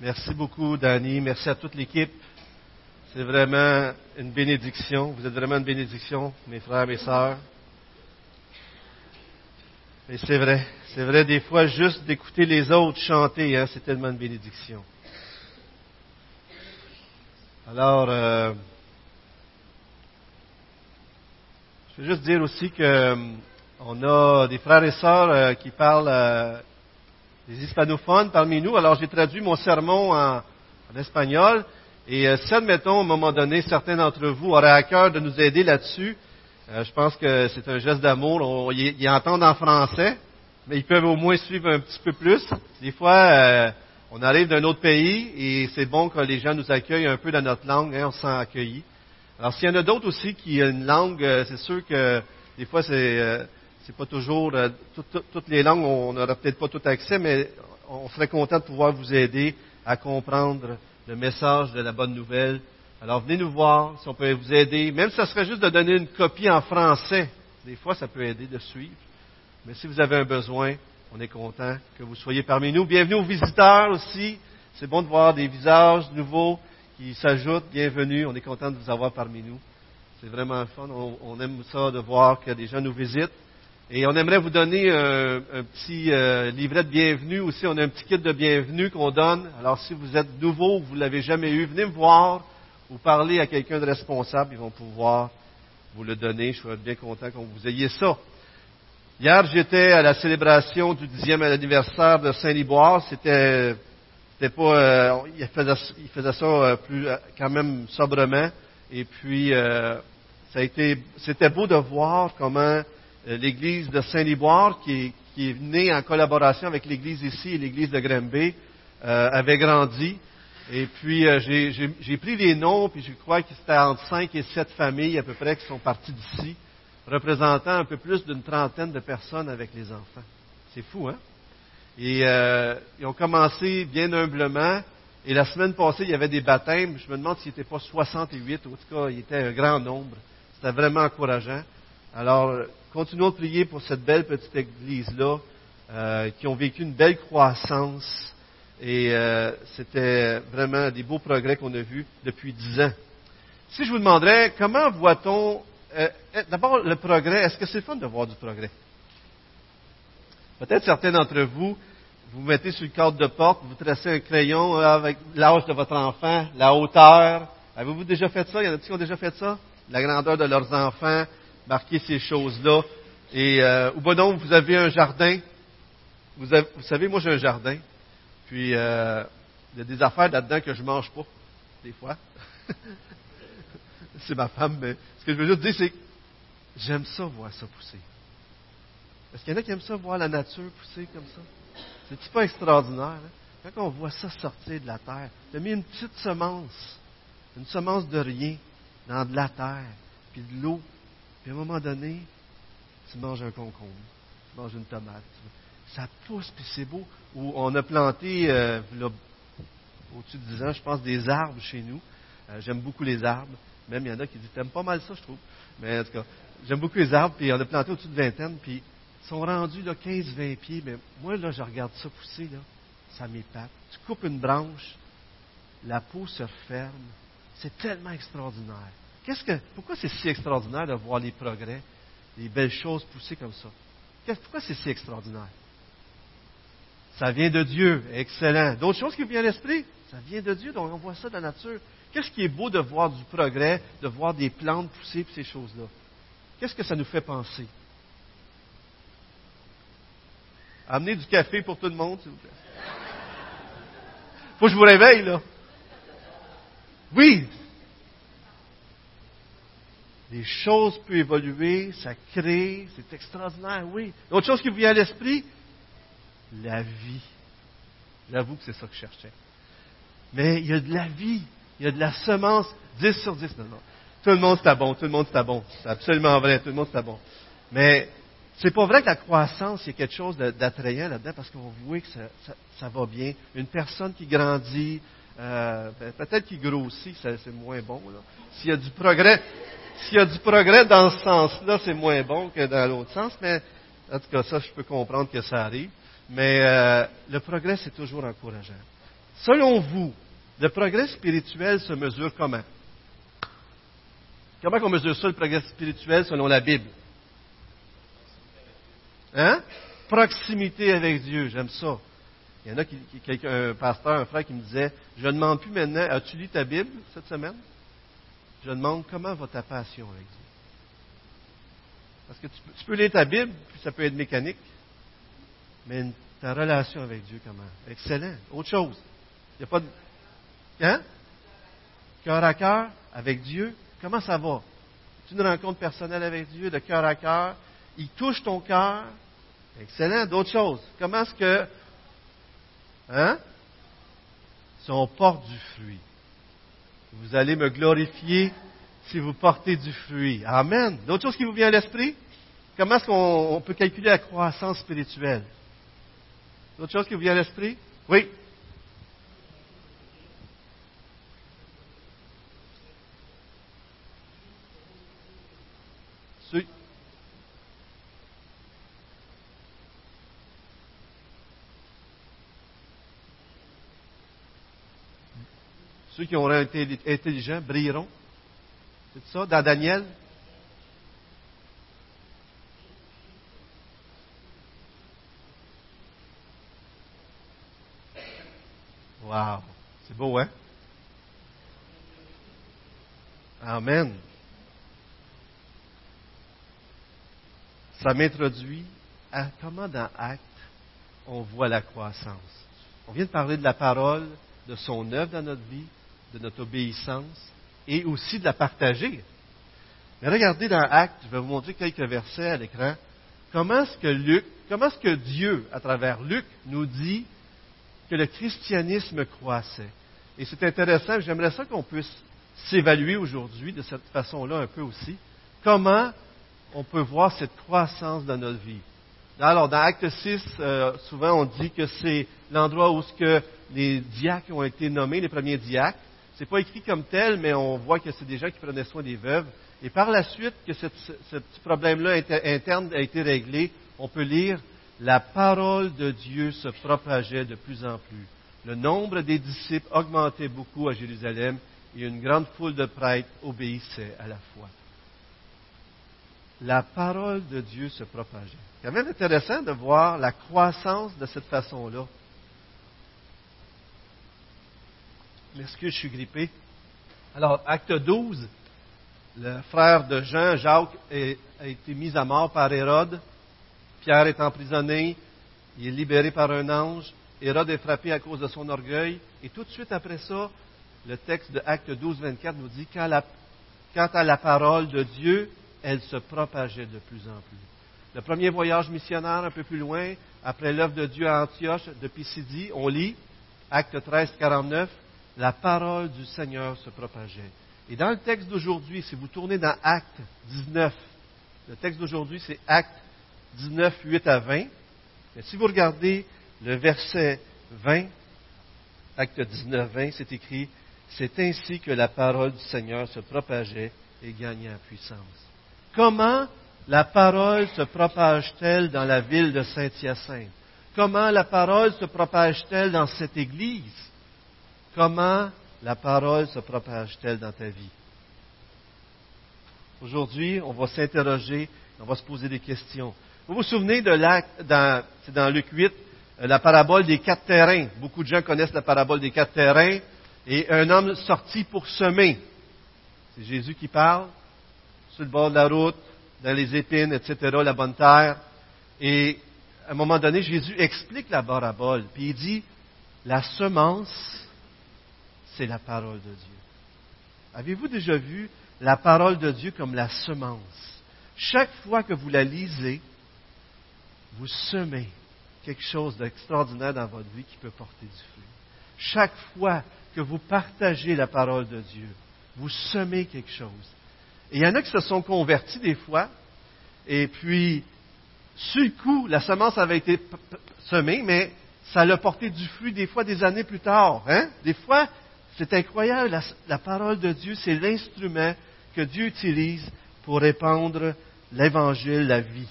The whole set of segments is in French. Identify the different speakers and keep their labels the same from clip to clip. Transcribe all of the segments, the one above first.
Speaker 1: Merci beaucoup, Danny. Merci à toute l'équipe. C'est vraiment une bénédiction. Vous êtes vraiment une bénédiction, mes frères, mes sœurs. Et c'est vrai. C'est vrai, des fois, juste d'écouter les autres chanter, hein, c'est tellement une bénédiction. Alors, euh, je veux juste dire aussi que euh, on a des frères et sœurs euh, qui parlent des hispanophones parmi nous. Alors, j'ai traduit mon sermon en, espagnol. Et euh, si, admettons, à un moment donné, certains d'entre vous auraient à cœur de nous aider là-dessus, euh, je pense que c'est un geste d'amour. Ils entendent en français, mais ils peuvent au moins suivre un petit peu plus. Des fois, euh, on arrive d'un autre pays et c'est bon que les gens nous accueillent un peu dans notre langue, hein, on se sent accueillis. Alors, s'il y en a d'autres aussi qui ont une langue, euh, c'est sûr que des fois, c'est euh, c'est pas toujours euh, tout- tout- toutes les langues, on n'aura peut-être pas tout accès, mais on serait content de pouvoir vous aider à comprendre le message de la bonne nouvelle. Alors, venez nous voir si on peut vous aider. Même si ça serait juste de donner une copie en français. Des fois, ça peut aider de suivre. Mais si vous avez un besoin, on est content que vous soyez parmi nous. Bienvenue aux visiteurs aussi. C'est bon de voir des visages nouveaux qui s'ajoutent. Bienvenue. On est content de vous avoir parmi nous. C'est vraiment fun. On aime ça de voir que des gens nous visitent. Et on aimerait vous donner un, un petit euh, livret de bienvenue aussi. On a un petit kit de bienvenue qu'on donne. Alors si vous êtes nouveau, vous ne l'avez jamais eu, venez me voir ou parler à quelqu'un de responsable. Ils vont pouvoir vous le donner. Je serais bien content qu'on vous ayez ça. Hier, j'étais à la célébration du dixième anniversaire de Saint-Liboire. C'était, c'était pas, euh, il faisait, ça euh, plus, euh, quand même sobrement. Et puis, euh, ça a été, c'était beau de voir comment euh, l'église de Saint-Liboire, qui, est- qui est née en collaboration avec l'église ici et l'église de Granby, euh, avait grandi. Et puis, euh, j'ai, pris les noms, puis je crois que c'était entre cinq et sept familles à peu près qui sont parties d'ici représentant un peu plus d'une trentaine de personnes avec les enfants. C'est fou, hein? Et euh, ils ont commencé bien humblement. Et la semaine passée, il y avait des baptêmes. Je me demande s'il n'était pas 68. En tout cas, il était un grand nombre. C'était vraiment encourageant. Alors, euh, continuons de prier pour cette belle petite église-là, euh, qui ont vécu une belle croissance. Et euh, c'était vraiment des beaux progrès qu'on a vus depuis dix ans. Si je vous demanderais, comment voit-on euh, euh, d'abord le progrès? Est-ce que c'est fun de voir du progrès? Peut-être certains d'entre vous, vous mettez sur le cadre de porte, vous tracez un crayon avec l'âge de votre enfant, la hauteur. Avez-vous déjà fait ça? Il y en a qui ont déjà fait ça? La grandeur de leurs enfants, marquer ces choses-là. Et euh, ou bon vous avez un jardin. Vous savez, moi j'ai un jardin. Puis euh, il y a des affaires là-dedans que je mange pas, des fois. c'est ma femme, mais ce que je veux juste dire, c'est que j'aime ça voir ça pousser. Est-ce qu'il y en a qui aiment ça voir la nature pousser comme ça? C'est-tu pas extraordinaire? hein? Quand on voit ça sortir de la terre, tu as mis une petite semence, une semence de rien, dans de la terre, puis de l'eau, puis à un moment donné, tu manges un concombre, tu manges une tomate. Ça pousse, puis c'est beau. On a planté, euh, au-dessus de 10 ans, je pense, des arbres chez nous. Euh, j'aime beaucoup les arbres. Même il y en a qui disent, t'aimes pas mal ça, je trouve. Mais en tout cas, j'aime beaucoup les arbres, puis on a planté au-dessus de vingtaine, puis ils sont rendus là, 15-20 pieds. Mais moi, là, je regarde ça pousser, là, ça m'épate. Tu coupes une branche, la peau se referme. C'est tellement extraordinaire. Qu'est-ce que, pourquoi c'est si extraordinaire de voir les progrès, les belles choses pousser comme ça? Pourquoi c'est si extraordinaire? Ça vient de Dieu. Excellent. D'autres choses qui viennent à l'esprit? Ça vient de Dieu, donc on voit ça dans la nature. Qu'est-ce qui est beau de voir du progrès, de voir des plantes pousser, ces choses-là? Qu'est-ce que ça nous fait penser? Amenez du café pour tout le monde, s'il vous plaît. Faut que je vous réveille, là. Oui. Les choses peuvent évoluer, ça crée, c'est extraordinaire, oui. Autre chose qui vient à l'esprit? La vie. J'avoue que c'est ça que je cherchais. Mais il y a de la vie, il y a de la semence, 10 sur 10. Non, non. Tout le monde c'est bon, tout le monde c'est bon. C'est absolument vrai, tout le monde c'est bon. Mais c'est pas vrai que la croissance, il y a quelque chose d'attrayant là-dedans parce qu'on voit que ça, va bien. Une personne qui grandit, euh, ben, peut-être qui grossit, c'est moins bon. S'il y a du progrès, s'il y a du progrès dans ce sens-là, c'est moins bon que dans l'autre sens. Mais en tout cas, ça, je peux comprendre que ça arrive. Mais euh, le progrès, c'est toujours encourageant. selon vous, le progrès spirituel se mesure comment? Comment on mesure ça, le progrès spirituel, selon la Bible? Hein? Proximité avec Dieu, j'aime ça. Il y en a qui, un pasteur, un frère qui me disait, je ne demande plus maintenant, as-tu lu ta Bible cette semaine? Je demande comment va ta passion avec Dieu? Parce que tu peux, lire ta Bible, puis ça peut être mécanique, mais ta relation avec Dieu, comment? Excellent. Autre chose. Il n'y a pas de. Hein? Cœur à cœur avec Dieu, comment ça va? Tu une rencontre personnelle avec Dieu, de cœur à cœur. Il touche ton cœur. Excellent. D'autres choses. Comment est-ce que. Hein? Si on porte du fruit, vous allez me glorifier si vous portez du fruit. Amen. D'autres choses qui vous viennent à l'esprit? Comment est-ce qu'on peut calculer la croissance spirituelle? D'autres choses qui vous viennent à l'esprit? Oui. Ceux, Ceux qui auront été intelligents brilleront. C'est ça, dans Daniel? Wow! C'est beau, hein? Amen. Ça m'introduit à comment dans Acte on voit la croissance. On vient de parler de la parole, de son œuvre dans notre vie, de notre obéissance et aussi de la partager. Mais regardez dans Actes, je vais vous montrer quelques versets à l'écran. Comment est-ce que Luc, comment est-ce que Dieu, à travers Luc, nous dit que le christianisme croissait? Et c'est intéressant, j'aimerais ça qu'on puisse s'évaluer aujourd'hui de cette façon-là un peu aussi. Comment on peut voir cette croissance dans notre vie? Alors, dans Acte 6, euh, souvent on dit que c'est l'endroit où ce que les diacres ont été nommés, les premiers diacres. Ce n'est pas écrit comme tel, mais on voit que c'est des gens qui prenaient soin des veuves. Et par la suite, que ce, problème-là interne a été réglé, on peut lire la parole de Dieu se propageait de plus en plus. Le nombre des disciples augmentait beaucoup à Jérusalem et une grande foule de prêtres obéissait à la foi. La parole de Dieu se propageait. C'est quand même intéressant de voir la croissance de cette façon-là. M'excuse, je suis grippé? Alors, acte 12, le frère de Jean, Jacques, a été mis à mort par Hérode. Pierre est emprisonné. Il est libéré par un ange. Hérode est frappé à cause de son orgueil. Et tout de suite après ça, le texte de Acte 12, 24 nous dit quant à la parole de Dieu, elle se propageait de plus en plus. Le premier voyage missionnaire un peu plus loin, après l'œuvre de Dieu à Antioche de Pisidie, on lit Acte 13, 49 la parole du Seigneur se propageait. Et dans le texte d'aujourd'hui, si vous tournez dans Acte 19, le texte d'aujourd'hui, c'est Acte 19, 8 à 20. Mais si vous regardez le verset 20, Acte 19, 20, c'est écrit C'est ainsi que la parole du Seigneur se propageait et gagnait en puissance. Comment la parole se propage-t-elle dans la ville de Saint-Hyacinthe? Comment la parole se propage-t-elle dans cette église? Comment la parole se propage-t-elle dans ta vie? Aujourd'hui, on va s'interroger, on va se poser des questions. Vous vous souvenez de l'acte, c'est dans Luc 8, euh, la parabole des quatre terrains. Beaucoup de gens connaissent la parabole des quatre terrains. Et un homme sorti pour semer. C'est Jésus qui parle, sur le bord de la route, dans les épines, etc., la bonne terre. Et à un moment donné, Jésus explique la parabole. Puis il dit, la semence c'est la parole de Dieu. Avez-vous déjà vu la parole de Dieu comme la semence? Chaque fois que vous la lisez, vous semez quelque chose d'extraordinaire dans votre vie qui peut porter du fruit. Chaque fois que vous partagez la parole de Dieu, vous semez quelque chose. Et il y en a qui se sont convertis des fois, et puis, sur le coup, la semence avait été semée, mais ça a porté du fruit des fois des années plus tard. Hein? Des fois, c'est incroyable, la, parole de Dieu, c'est l'instrument que Dieu utilise pour répandre l'Évangile, la vie.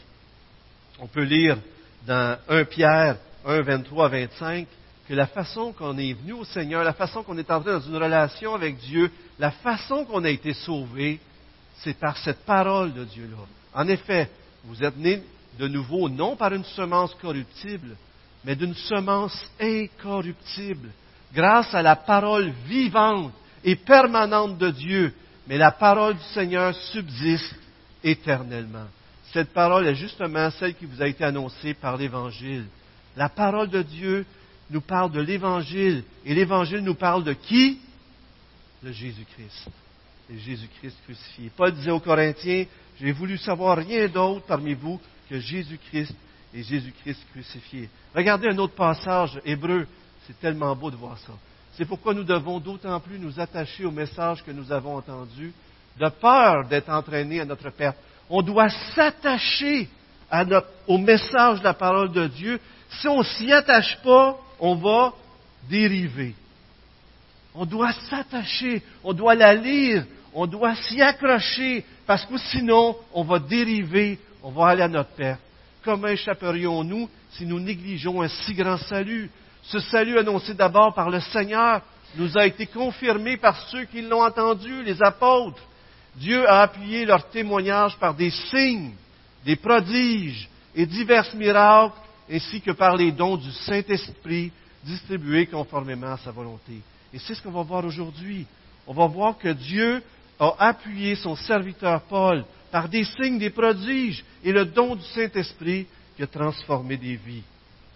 Speaker 1: On peut lire dans 1 Pierre 1, 23 25, que la façon qu'on est venu au Seigneur, la façon qu'on est entré dans une relation avec Dieu, la façon qu'on a été sauvé, c'est par cette parole de Dieu-là. En effet, vous êtes nés de nouveau non par une semence corruptible, mais d'une semence incorruptible, grâce à la parole vivante et permanente de Dieu. Mais la parole du Seigneur subsiste éternellement. Cette parole est justement celle qui vous a été annoncée par l'Évangile. La parole de Dieu nous parle de l'Évangile. Et l'Évangile nous parle de qui? De Jésus-Christ. Et Jésus-Christ crucifié. Paul disait aux Corinthiens, j'ai voulu savoir rien d'autre parmi vous que Jésus-Christ et Jésus-Christ crucifié. Regardez un autre passage hébreu. C'est tellement beau de voir ça. C'est pourquoi nous devons d'autant plus nous attacher au message que nous avons entendu, de peur d'être entraînés à notre perte. On doit s'attacher au message de la parole de Dieu. Si on ne s'y attache pas, on va dériver. On doit s'attacher, on doit la lire, on doit s'y accrocher, parce que sinon, on va dériver, on va aller à notre perte. Comment échapperions-nous si nous négligeons un si grand salut Ce salut annoncé d'abord par le Seigneur nous a été confirmé par ceux qui l'ont entendu, les apôtres. Dieu a appuyé leur témoignage par des signes, des prodiges et divers miracles, ainsi que par les dons du Saint-Esprit distribués conformément à sa volonté. Et c'est ce qu'on va voir aujourd'hui. On va voir que Dieu a appuyé son serviteur Paul par des signes, des prodiges et le don du Saint-Esprit qui a transformé des vies.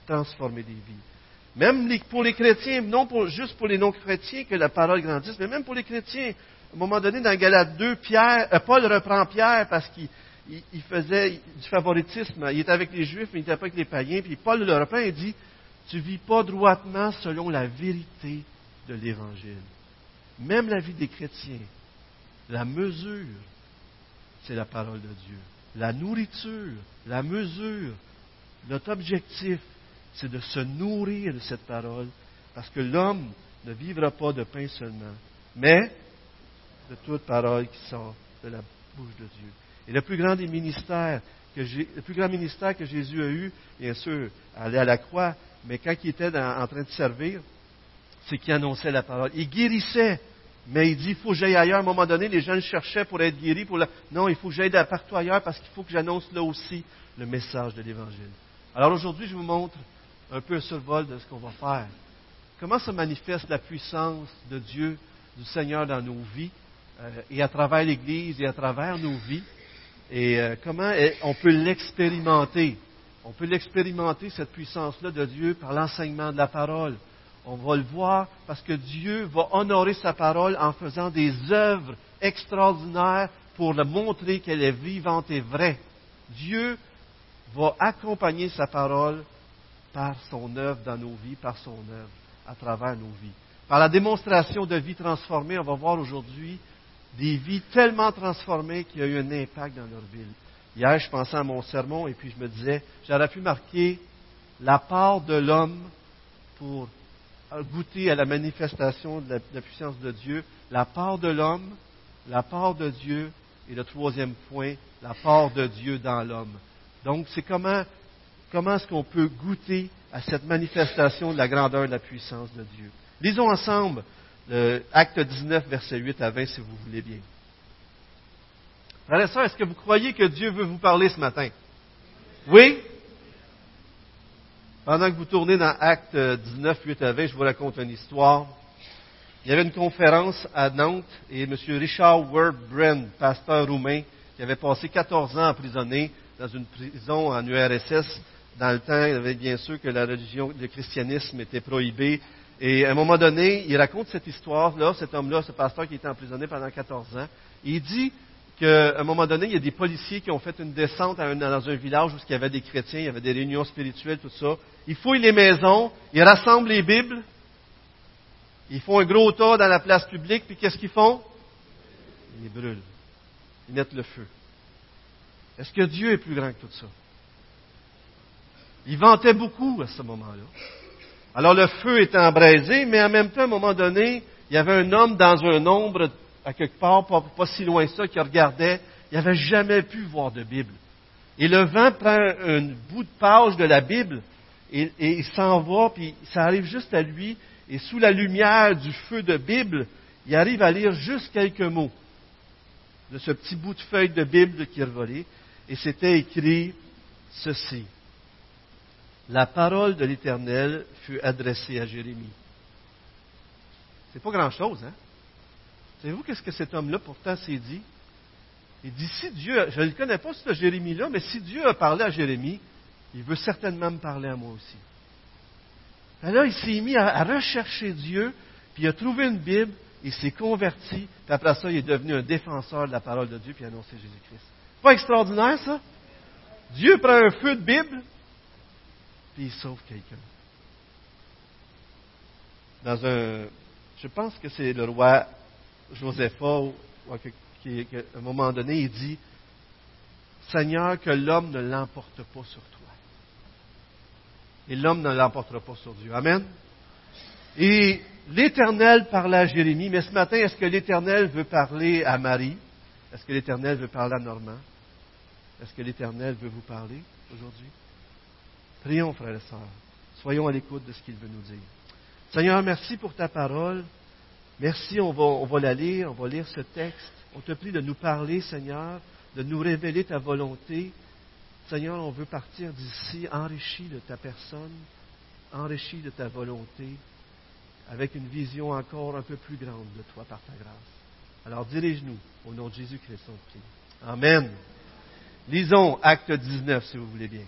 Speaker 1: Transformé des vies. Même pour les chrétiens, non juste pour les non-chrétiens que la parole grandisse, mais même pour les chrétiens. À un moment donné, dans Galate 2, Pierre, euh, Paul reprend Pierre parce qu'il faisait du favoritisme. Il était avec les Juifs, mais il n'était pas avec les païens. Puis Paul le reprend et dit, tu vis pas droitement selon la vérité de l'Évangile. Même la vie des chrétiens, la mesure, c'est la parole de Dieu. La nourriture, la mesure, notre objectif, c'est de se nourrir de cette parole, parce que l'homme ne vivra pas de pain seulement, mais de toute parole qui sort de la bouche de Dieu. Et le plus grand des ministères, que le plus grand ministère que Jésus a eu, bien sûr, aller à la croix, mais quand il était en train de servir, c'est qu'il annonçait la parole. Il guérissait, mais il dit, il faut que j'aille ailleurs. À un moment donné, les gens le cherchaient pour être guéris. Non, il faut que j'aille partout ailleurs parce qu'il faut que j'annonce là aussi le message de l'Évangile. Alors aujourd'hui, je vous montre un peu un survol de ce qu'on va faire. Comment se manifeste la puissance de Dieu, du Seigneur dans nos vies, euh, et à travers l'Église et à travers nos vies, et euh, comment on peut l'expérimenter? On peut l'expérimenter, cette puissance-là de Dieu, par l'enseignement de la parole. On va le voir parce que Dieu va honorer sa parole en faisant des œuvres extraordinaires pour le montrer qu'elle est vivante et vraie. Dieu va accompagner sa parole par son œuvre dans nos vies, par son œuvre à travers nos vies. Par la démonstration de vies transformées, on va voir aujourd'hui des vies tellement transformées qu'il y a eu un impact dans leur vie. Hier, je pensais à mon sermon et puis je me disais, j'aurais pu marquer la part de l'homme pour goûter à la manifestation de la, puissance de Dieu, la part de l'homme, la part de Dieu, et le troisième point, la part de Dieu dans l'homme. Donc, c'est comment, comment est-ce qu'on peut goûter à cette manifestation de la grandeur et de la puissance de Dieu? Lisons ensemble le Acte 19, verset 8 à 20, si vous voulez bien. Frères et est-ce que vous croyez que Dieu veut vous parler ce matin? Oui? Pendant que vous tournez dans Acte 19, 8 à 20, je vous raconte une histoire. Il y avait une conférence à Nantes et M. Richard Wurbrand, pasteur roumain, qui avait passé 14 ans emprisonné dans une prison en URSS. Dans le temps, il avait bien sûr que la religion, le christianisme était prohibé. Et à un moment donné, il raconte cette histoire-là, cet homme-là, ce pasteur qui était emprisonné pendant 14 ans. il dit qu'à un moment donné, il y a des policiers qui ont fait une descente dans un village où il y avait des chrétiens, il y avait des réunions spirituelles, tout ça. Ils fouillent les maisons, ils rassemblent les Bibles, ils font un gros tas dans la place publique, puis qu'est-ce qu'ils font? Ils les brûlent. Ils mettent le feu. Est-ce que Dieu est plus grand que tout ça? Ils vantaient beaucoup à ce moment-là. Alors le feu était embrasé, mais en même temps, à un moment donné, il y avait un homme dans un ombre à quelque part, pas, si loin que ça, qui regardait, il n'avait jamais pu voir de Bible. Et le vent prend un bout de page de la Bible et, et il s'en va, puis ça arrive juste à lui, et sous la lumière du feu de Bible, il arrive à lire juste quelques mots de ce petit bout de feuille de Bible qui est et c'était écrit ceci. La parole de l'Éternel fut adressée à Jérémie. C'est pas grand-chose, hein? Savez-vous qu'est-ce que cet homme-là pourtant s'est dit? Il dit, si Dieu, je ne connais pas, ce Jérémie-là, mais si Dieu a parlé à Jérémie, il veut certainement me parler à moi aussi. Et là, il s'est mis à, rechercher Dieu, puis il a trouvé une Bible, il s'est converti, puis après ça, il est devenu un défenseur de la parole de Dieu, puis a annoncé Jésus-Christ. Pas extraordinaire, ça? Dieu prend un feu de Bible, puis il sauve quelqu'un. Dans un, je pense que c'est le roi Josépha, qui, à un moment donné, il dit, Seigneur, que l'homme ne l'emporte pas sur toi. Et l'homme ne l'emportera pas sur Dieu. Amen. Et l'Éternel parlait à Jérémie, mais ce matin, est-ce que l'Éternel veut parler à Marie? Est-ce que l'Éternel veut parler à Normand? Est-ce que l'Éternel veut vous parler aujourd'hui? Prions, frères et sœurs. Soyons à l'écoute de ce qu'il veut nous dire. Seigneur, merci pour ta parole. Merci, on va, on va la lire, on va lire ce texte. On te prie de nous parler, Seigneur, de nous révéler ta volonté. Seigneur, on veut partir d'ici enrichi de ta personne, enrichi de ta volonté, avec une vision encore un peu plus grande de toi par ta grâce. Alors dirige-nous au nom de Jésus-Christ, on prie. Amen. Lisons Acte 19, si vous voulez bien.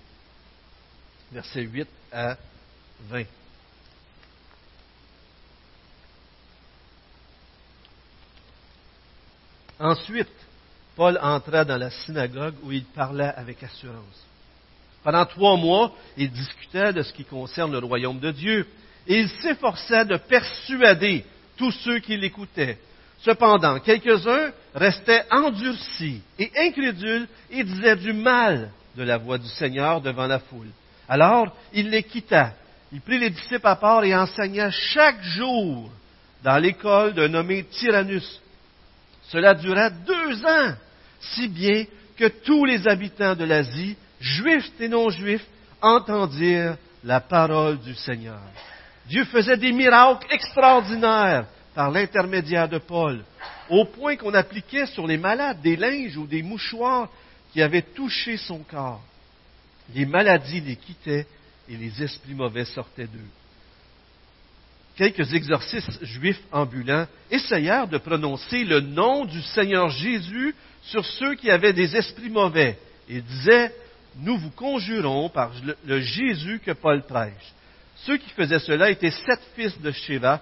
Speaker 1: Versets 8 à 20. Ensuite, Paul entra dans la synagogue où il parlait avec assurance. Pendant trois mois, il discutait de ce qui concerne le royaume de Dieu et il s'efforçait de persuader tous ceux qui l'écoutaient. Cependant, quelques-uns restaient endurcis et incrédules et disaient du mal de la voix du Seigneur devant la foule. Alors, il les quitta. Il prit les disciples à part et enseigna chaque jour dans l'école d'un nommé Tyrannus. Cela dura deux ans, si bien que tous les habitants de l'Asie, juifs et non-juifs, entendirent la parole du Seigneur. Dieu faisait des miracles extraordinaires par l'intermédiaire de Paul, au point qu'on appliquait sur les malades des linges ou des mouchoirs qui avaient touché son corps. Les maladies les quittaient et les esprits mauvais sortaient d'eux. Quelques exorcistes juifs ambulants essayèrent de prononcer le nom du Seigneur Jésus sur ceux qui avaient des esprits mauvais et disaient, nous vous conjurons par le Jésus que Paul prêche. Ceux qui faisaient cela étaient sept fils de Sheva,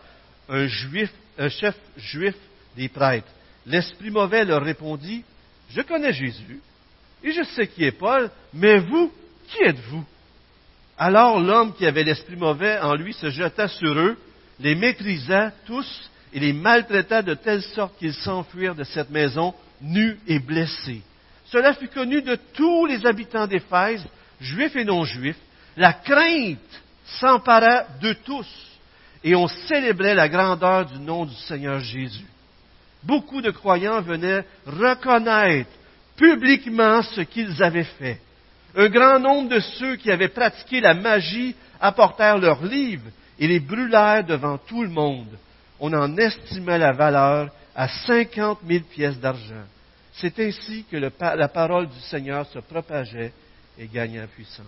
Speaker 1: un, un chef juif des prêtres. L'esprit mauvais leur répondit, je connais Jésus, et je sais qui est Paul, mais vous, qui êtes-vous? Alors l'homme qui avait l'esprit mauvais en lui se jeta sur eux, les maîtrisa tous et les maltraita de telle sorte qu'ils s'enfuirent de cette maison nus et blessés. Cela fut connu de tous les habitants d'Éphèse, juifs et non-juifs. La crainte s'empara de tous et on célébrait la grandeur du nom du Seigneur Jésus. Beaucoup de croyants venaient reconnaître publiquement ce qu'ils avaient fait. Un grand nombre de ceux qui avaient pratiqué la magie apportèrent leurs livres et les brûlèrent devant tout le monde. On en estimait la valeur à cinquante mille pièces d'argent. C'est ainsi que la parole du Seigneur se propageait et gagnait en puissance.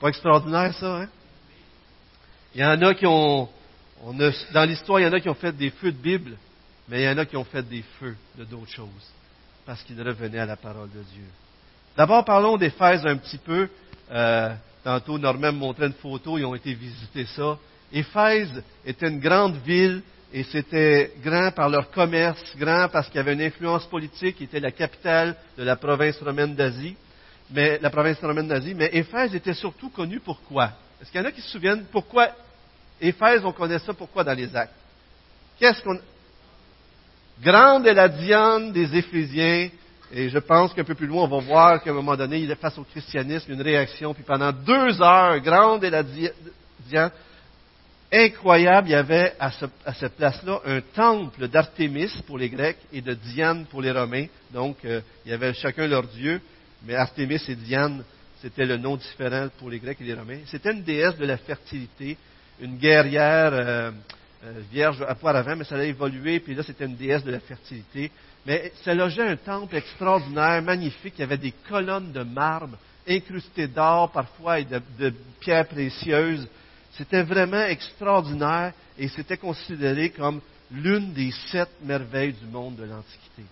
Speaker 1: Pas extraordinaire ça, hein? Il y en a qui ont, dans l'histoire, il y en a qui ont fait des feux de Bible, mais il y en a qui ont fait des feux de d'autres choses, parce qu'ils revenaient à la parole de Dieu. D'abord, parlons d'Éphèse un petit peu. Euh, tantôt, Normand me montrait une photo, ils ont été visiter ça. Éphèse était une grande ville et c'était grand par leur commerce, grand parce qu'il y avait une influence politique, qui était la capitale de la province romaine d'Asie mais la province romaine d'Asie, mais Éphèse était surtout connue pour quoi? Est-ce qu'il y en a qui se souviennent pourquoi Éphèse, on connaît ça pourquoi dans les actes? Qu'est-ce qu'on. Grande est la Diane des Éphésiens, et je pense qu'un peu plus loin, on va voir qu'à un moment donné, il est face au christianisme, une réaction, puis pendant deux heures, grande est la Diane. Incroyable, il y avait à, cette place-là un temple d'Artémis pour les Grecs et de Diane pour les Romains. Donc, euh, il y avait chacun leur dieu mais Artémis et Diane c'était le nom différent pour les Grecs et les Romains. C'était une déesse de la fertilité, une guerrière euh, vierge à avant, mais ça a évolué, puis là c'était une déesse de la fertilité. Mais ça logeait un temple extraordinaire, magnifique, il y avait des colonnes de marbre incrustées d'or parfois et de, pierres précieuses. C'était vraiment extraordinaire et c'était considéré comme l'une des sept merveilles du monde de l'Antiquité.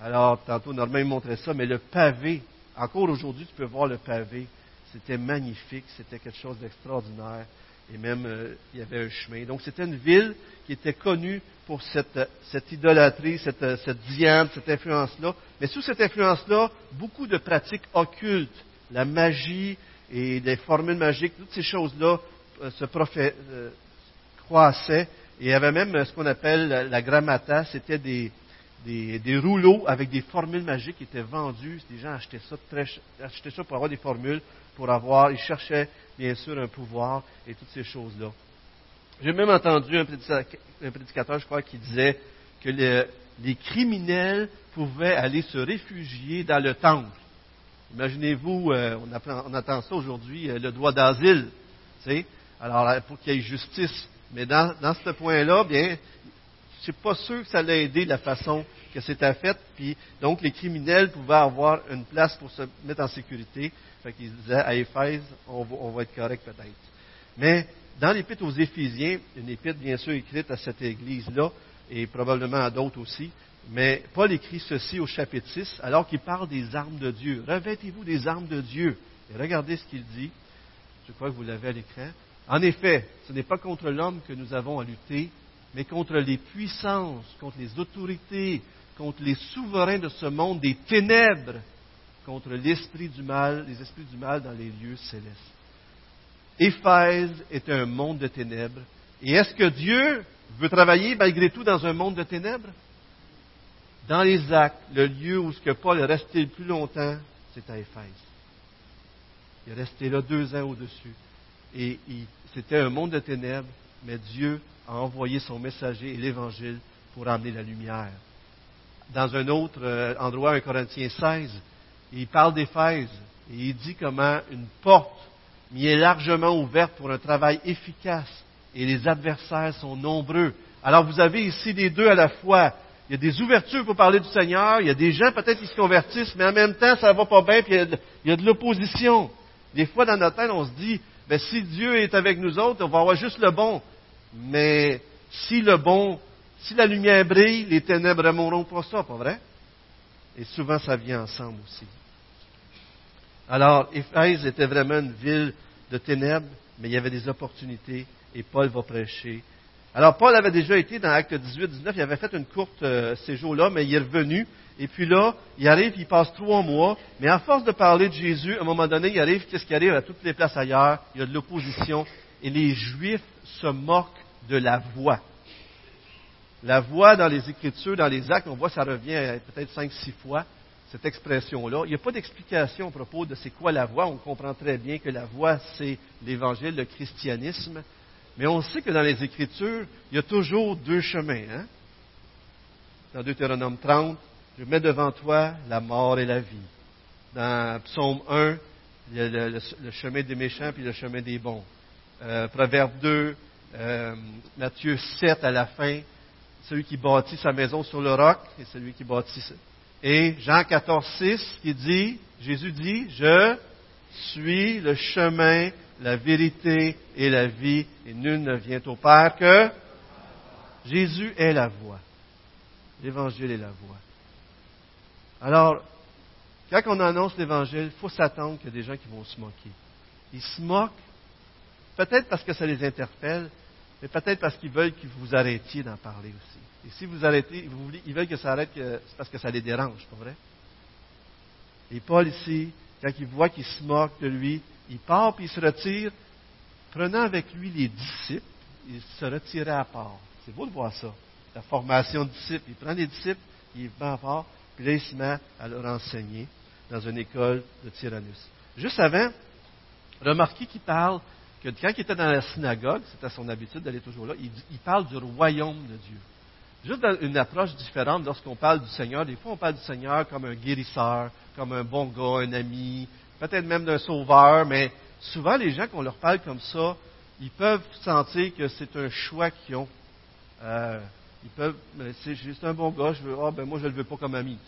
Speaker 1: Alors, tantôt, Normand montrait ça, mais le pavé, encore aujourd'hui, tu peux voir le pavé. C'était magnifique, c'était quelque chose d'extraordinaire. Et même, euh, il y avait un chemin. Donc, c'était une ville qui était connue pour cette, idolâtrie, cette, cette cette influence-là. Mais sous cette influence-là, beaucoup de pratiques occultes, la magie et les formules magiques, toutes ces choses-là euh, se euh, croissaient. Et il y avait même ce qu'on appelle la, grammata, c'était des, des, rouleaux avec des formules magiques qui étaient vendus. Les gens achetaient ça, très, achetaient ça pour avoir des formules, pour avoir, ils cherchaient bien sûr un pouvoir et toutes ces choses-là. J'ai même entendu un prédicateur, je crois, qui disait que les criminels pouvaient aller se réfugier dans le temple. Imaginez-vous, euh, on, on, attend ça aujourd'hui, euh, le droit d'asile, alors pour qu'il y ait justice. Mais dans, dans ce point-là, bien, je suis pas sûr que ça l'a aidé la façon que c'était fait. Puis, donc, les criminels pouvaient avoir une place pour se mettre en sécurité. Fait qu'ils disaient, à Éphèse, on va, on être correct peut-être. Mais, dans l'épître aux Éphésiens, une épître bien sûr écrite à cette église-là, et probablement à d'autres aussi, mais Paul écrit ceci au chapitre 6, alors qu'il parle des armes de Dieu. Revêtez-vous des armes de Dieu. Et regardez ce qu'il dit. Je crois que vous l'avez à l'écran. En effet, ce n'est pas contre l'homme que nous avons à lutter, mais contre les puissances, contre les autorités, contre les souverains de ce monde des ténèbres, contre l'esprit du mal, les esprits du mal dans les lieux célestes. Éphèse est un monde de ténèbres. Et est-ce que Dieu veut travailler malgré tout dans un monde de ténèbres? Dans les actes, le lieu où ce que Paul est resté le plus longtemps, c'est à Éphèse. Il est resté là deux ans au-dessus. Et c'était un monde de ténèbres, mais Dieu a envoyé son messager et l'Évangile pour amener la lumière. Dans un autre euh, endroit, 1 Corinthiens 16, il parle d'Éphèse et il dit comment une porte m'y est largement ouverte pour un travail efficace et les adversaires sont nombreux. Alors vous avez ici les deux à la fois. Il y a des ouvertures pour parler du Seigneur, il y a des gens peut-être qui se convertissent, mais en même temps ça va pas bien, puis il y a de l'opposition. Des fois dans notre tête, on se dit, ben, si Dieu est avec nous autres, on va avoir juste le bon. Mais si le bon, si la lumière brille, les ténèbres mourront pas ça, pas vrai? Et souvent, ça vient ensemble aussi. Alors, Éphèse était vraiment une ville de ténèbres, mais il y avait des opportunités, et Paul va prêcher. Alors, Paul avait déjà été dans Acte 18, 19, il avait fait une courte euh, séjour là, mais il est revenu, et puis là, il arrive, il passe trois mois, mais à force de parler de Jésus, à un moment donné, il arrive, qu'est-ce qui arrive à toutes les places ailleurs? Il y a de l'opposition, et les Juifs se moquent de la voix. La voix dans les Écritures, dans les actes, on voit ça revient peut-être cinq, six fois, cette expression-là. Il n'y a pas d'explication à propos de c'est quoi la voix. On comprend très bien que la voix, c'est l'Évangile, le christianisme. Mais on sait que dans les Écritures, il y a toujours deux chemins. Hein? Dans Deutéronome 30, je mets devant toi la mort et la vie. Dans Psaume 1, il y a le, chemin des méchants puis le chemin des bons. Euh, Proverbe 2, euh, Matthieu 7 à la fin, celui qui bâtit sa maison sur le roc et celui qui bâtit. Et Jean 14, 6 qui dit, Jésus dit, je suis le chemin, la vérité et la vie, et nul ne vient au Père que Jésus est la voie. L'Évangile est la voie. Alors, quand on annonce l'Évangile, il faut s'attendre qu'il y a des gens qui vont se moquer. Ils se moquent, peut-être parce que ça les interpelle, mais peut-être parce qu'ils veulent que vous arrêtiez d'en parler aussi. Et si vous arrêtez, ils veulent que ça arrête, c'est parce que ça les dérange, pas vrai? Et Paul ici, quand il voit qu'ils se moquent de lui, il part puis il se retire, prenant avec lui les disciples, il se retirait à part. C'est beau de voir ça. La formation de disciples. Il prend les disciples, il va à part, puis là, il se met à leur enseigner dans une école de Tyrannus. Juste avant, remarquez qu'il parle quand il était dans la synagogue, c'était son habitude d'aller toujours là, il, parle du royaume de Dieu. Juste une approche différente lorsqu'on parle du Seigneur. Des fois, on parle du Seigneur comme un guérisseur, comme un bon gars, un ami, peut-être même d'un sauveur, mais souvent les gens, qu'on leur parle comme ça, ils peuvent sentir que c'est un choix qu'ils ont. Euh, ils peuvent, c'est juste un bon gars, je veux, ah, ben moi je ne le veux pas comme ami.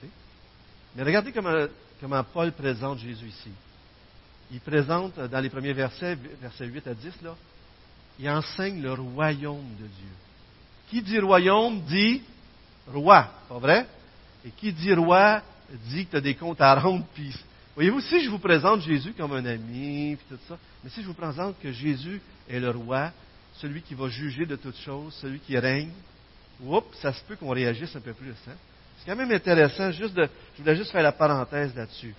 Speaker 1: Mais regardez comment Paul présente Jésus ici. Il présente dans les premiers versets, versets 8 à 10, là, il enseigne le royaume de Dieu. Qui dit royaume dit roi, pas vrai? Et qui dit roi dit que tu as des comptes à rendre. Puis, voyez-vous, si je vous présente Jésus comme un ami, puis tout ça, mais si je vous présente que Jésus est le roi, celui qui va juger de toutes choses, celui qui règne, oups, ça se peut qu'on réagisse un peu plus. Hein? C'est quand même intéressant, juste je voulais juste faire la parenthèse là-dessus.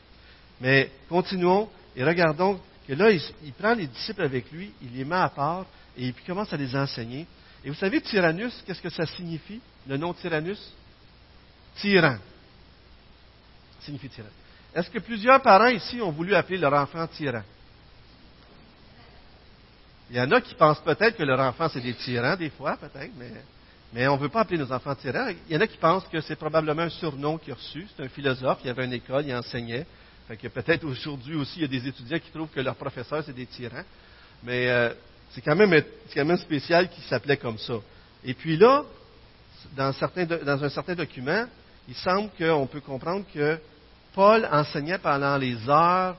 Speaker 1: Mais continuons et regardons que là, il, prend les disciples avec lui, il les met à part et puis commence à les enseigner. Et vous savez, Tyrannus, qu'est-ce que ça signifie, le nom Tyrannus? Tyran. Signifie tyran. Est-ce que plusieurs parents ici ont voulu appeler leur enfant tyran? Il y en a qui pensent peut-être que leur enfant, c'est des tyrans, des fois, peut-être, mais, mais on ne veut pas appeler nos enfants tyrans. Il y en a qui pensent que c'est probablement un surnom qu'il a reçu. C'est un philosophe, il avait une école, il enseignait. Fait que peut-être aujourd'hui aussi, il y a des étudiants qui trouvent que leurs professeurs, c'est des tyrans. Mais euh, c'est quand, même, quand même spécial qu'il s'appelait comme ça. Et puis là, dans, un certain document, il semble qu'on peut comprendre que Paul enseignait pendant les heures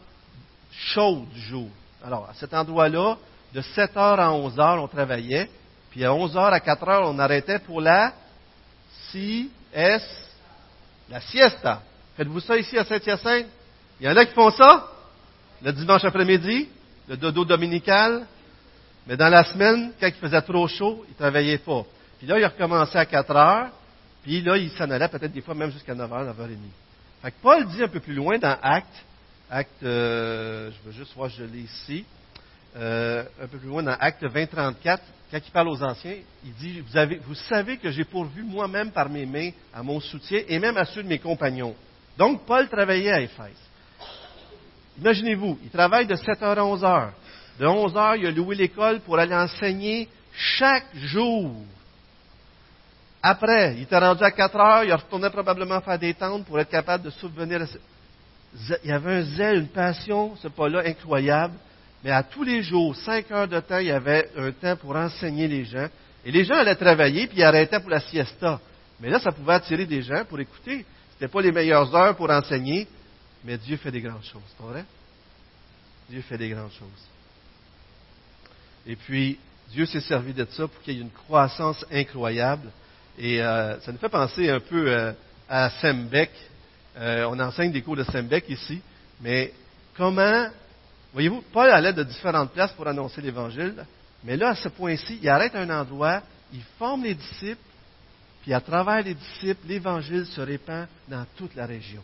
Speaker 1: chaudes du jour. Alors, à cet endroit-là, de 7 heures à 11 heures, on travaillait, puis à 11 heures à 4 heures, on arrêtait pour la siesta, la siesta. Faites-vous ça ici à Saint-Hyacinthe? Il y en a qui font ça, le dimanche après-midi, le dodo dominical, mais dans la semaine, quand il faisait trop chaud, il ne travaillait pas. Puis là, il a recommencé à 4 heures, puis là, il s'en allait peut-être des fois même jusqu'à 9h, 9h30. Fait que Paul dit un peu plus loin dans Acte, Acte, euh, je veux juste voir, je l'ai ici, euh, un peu plus loin dans Acte 20, 34, quand il parle aux anciens, il dit, vous, avez, vous savez que j'ai pourvu moi-même par mes mains à mon soutien et même à ceux de mes compagnons. Donc, Paul travaillait à Éphèse. Imaginez-vous, il travaille de 7h à 11h. De 11h, il a loué l'école pour aller enseigner chaque jour après, il était rendu à 4 heures, il retournait probablement faire des tentes pour être capable de subvenir à... Il y avait un zèle, une passion, ce pas-là, incroyable. Mais à tous les jours, 5 heures de temps, il y avait un temps pour enseigner les gens. Et les gens allaient travailler, puis ils arrêtaient pour la siesta. Mais là, ça pouvait attirer des gens pour écouter. Ce n'était pas les meilleures heures pour enseigner, mais Dieu fait des grandes choses, pas vrai? Dieu fait des grandes choses. Et puis, Dieu s'est servi de ça pour qu'il y ait une croissance incroyable. Et euh, ça nous fait penser un peu euh, à Sembec. Euh, on enseigne des cours de Sembec ici, mais comment, voyez-vous, Paul allait de différentes places pour annoncer l'Évangile, mais là, à ce point-ci, il arrête un endroit, il forme les disciples, puis à travers les disciples, l'Évangile se répand dans toute la région.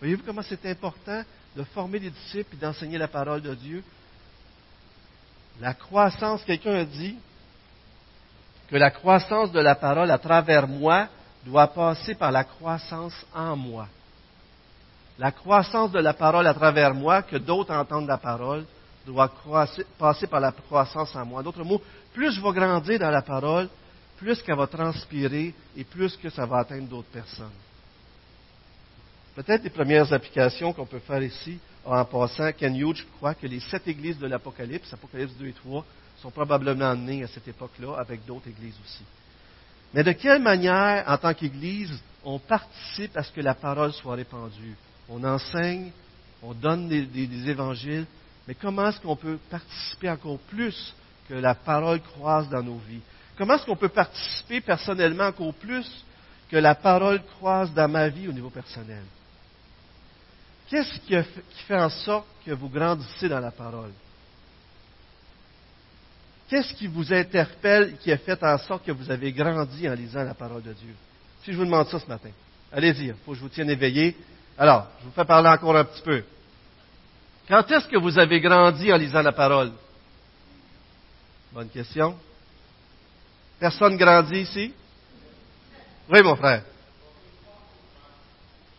Speaker 1: Voyez-vous comment c'est important de former les disciples et d'enseigner la parole de Dieu? La croissance, quelqu'un a dit, que la croissance de la parole à travers moi doit passer par la croissance en moi. La croissance de la parole à travers moi, que d'autres entendent la parole, doit passer par la croissance en moi. D'autres mots, plus je vais grandir dans la parole, plus qu'elle va transpirer et plus que ça va atteindre d'autres personnes. Peut-être les premières applications qu'on peut faire ici, en passant, Ken Hughes croit que les sept églises de l'Apocalypse, Apocalypse 2 et 3, sont probablement nés à cette époque-là avec d'autres églises aussi. Mais de quelle manière, en tant qu'Église, on participe à ce que la parole soit répandue? On enseigne, on donne des, évangiles, mais comment est-ce qu'on peut participer encore plus que la parole croise dans nos vies? Comment est-ce qu'on peut participer personnellement encore plus que la parole croise dans ma vie au niveau personnel? Qu'est-ce qui fait en sorte que vous grandissez dans la parole? Qu'est-ce qui vous interpelle, qui a fait en sorte que vous avez grandi en lisant la parole de Dieu? Si je vous demande ça ce matin, allez-y, il faut que je vous tienne éveillé. Alors, je vous fais parler encore un petit peu. Quand est-ce que vous avez grandi en lisant la parole? Bonne question. Personne grandit ici? Oui, mon frère.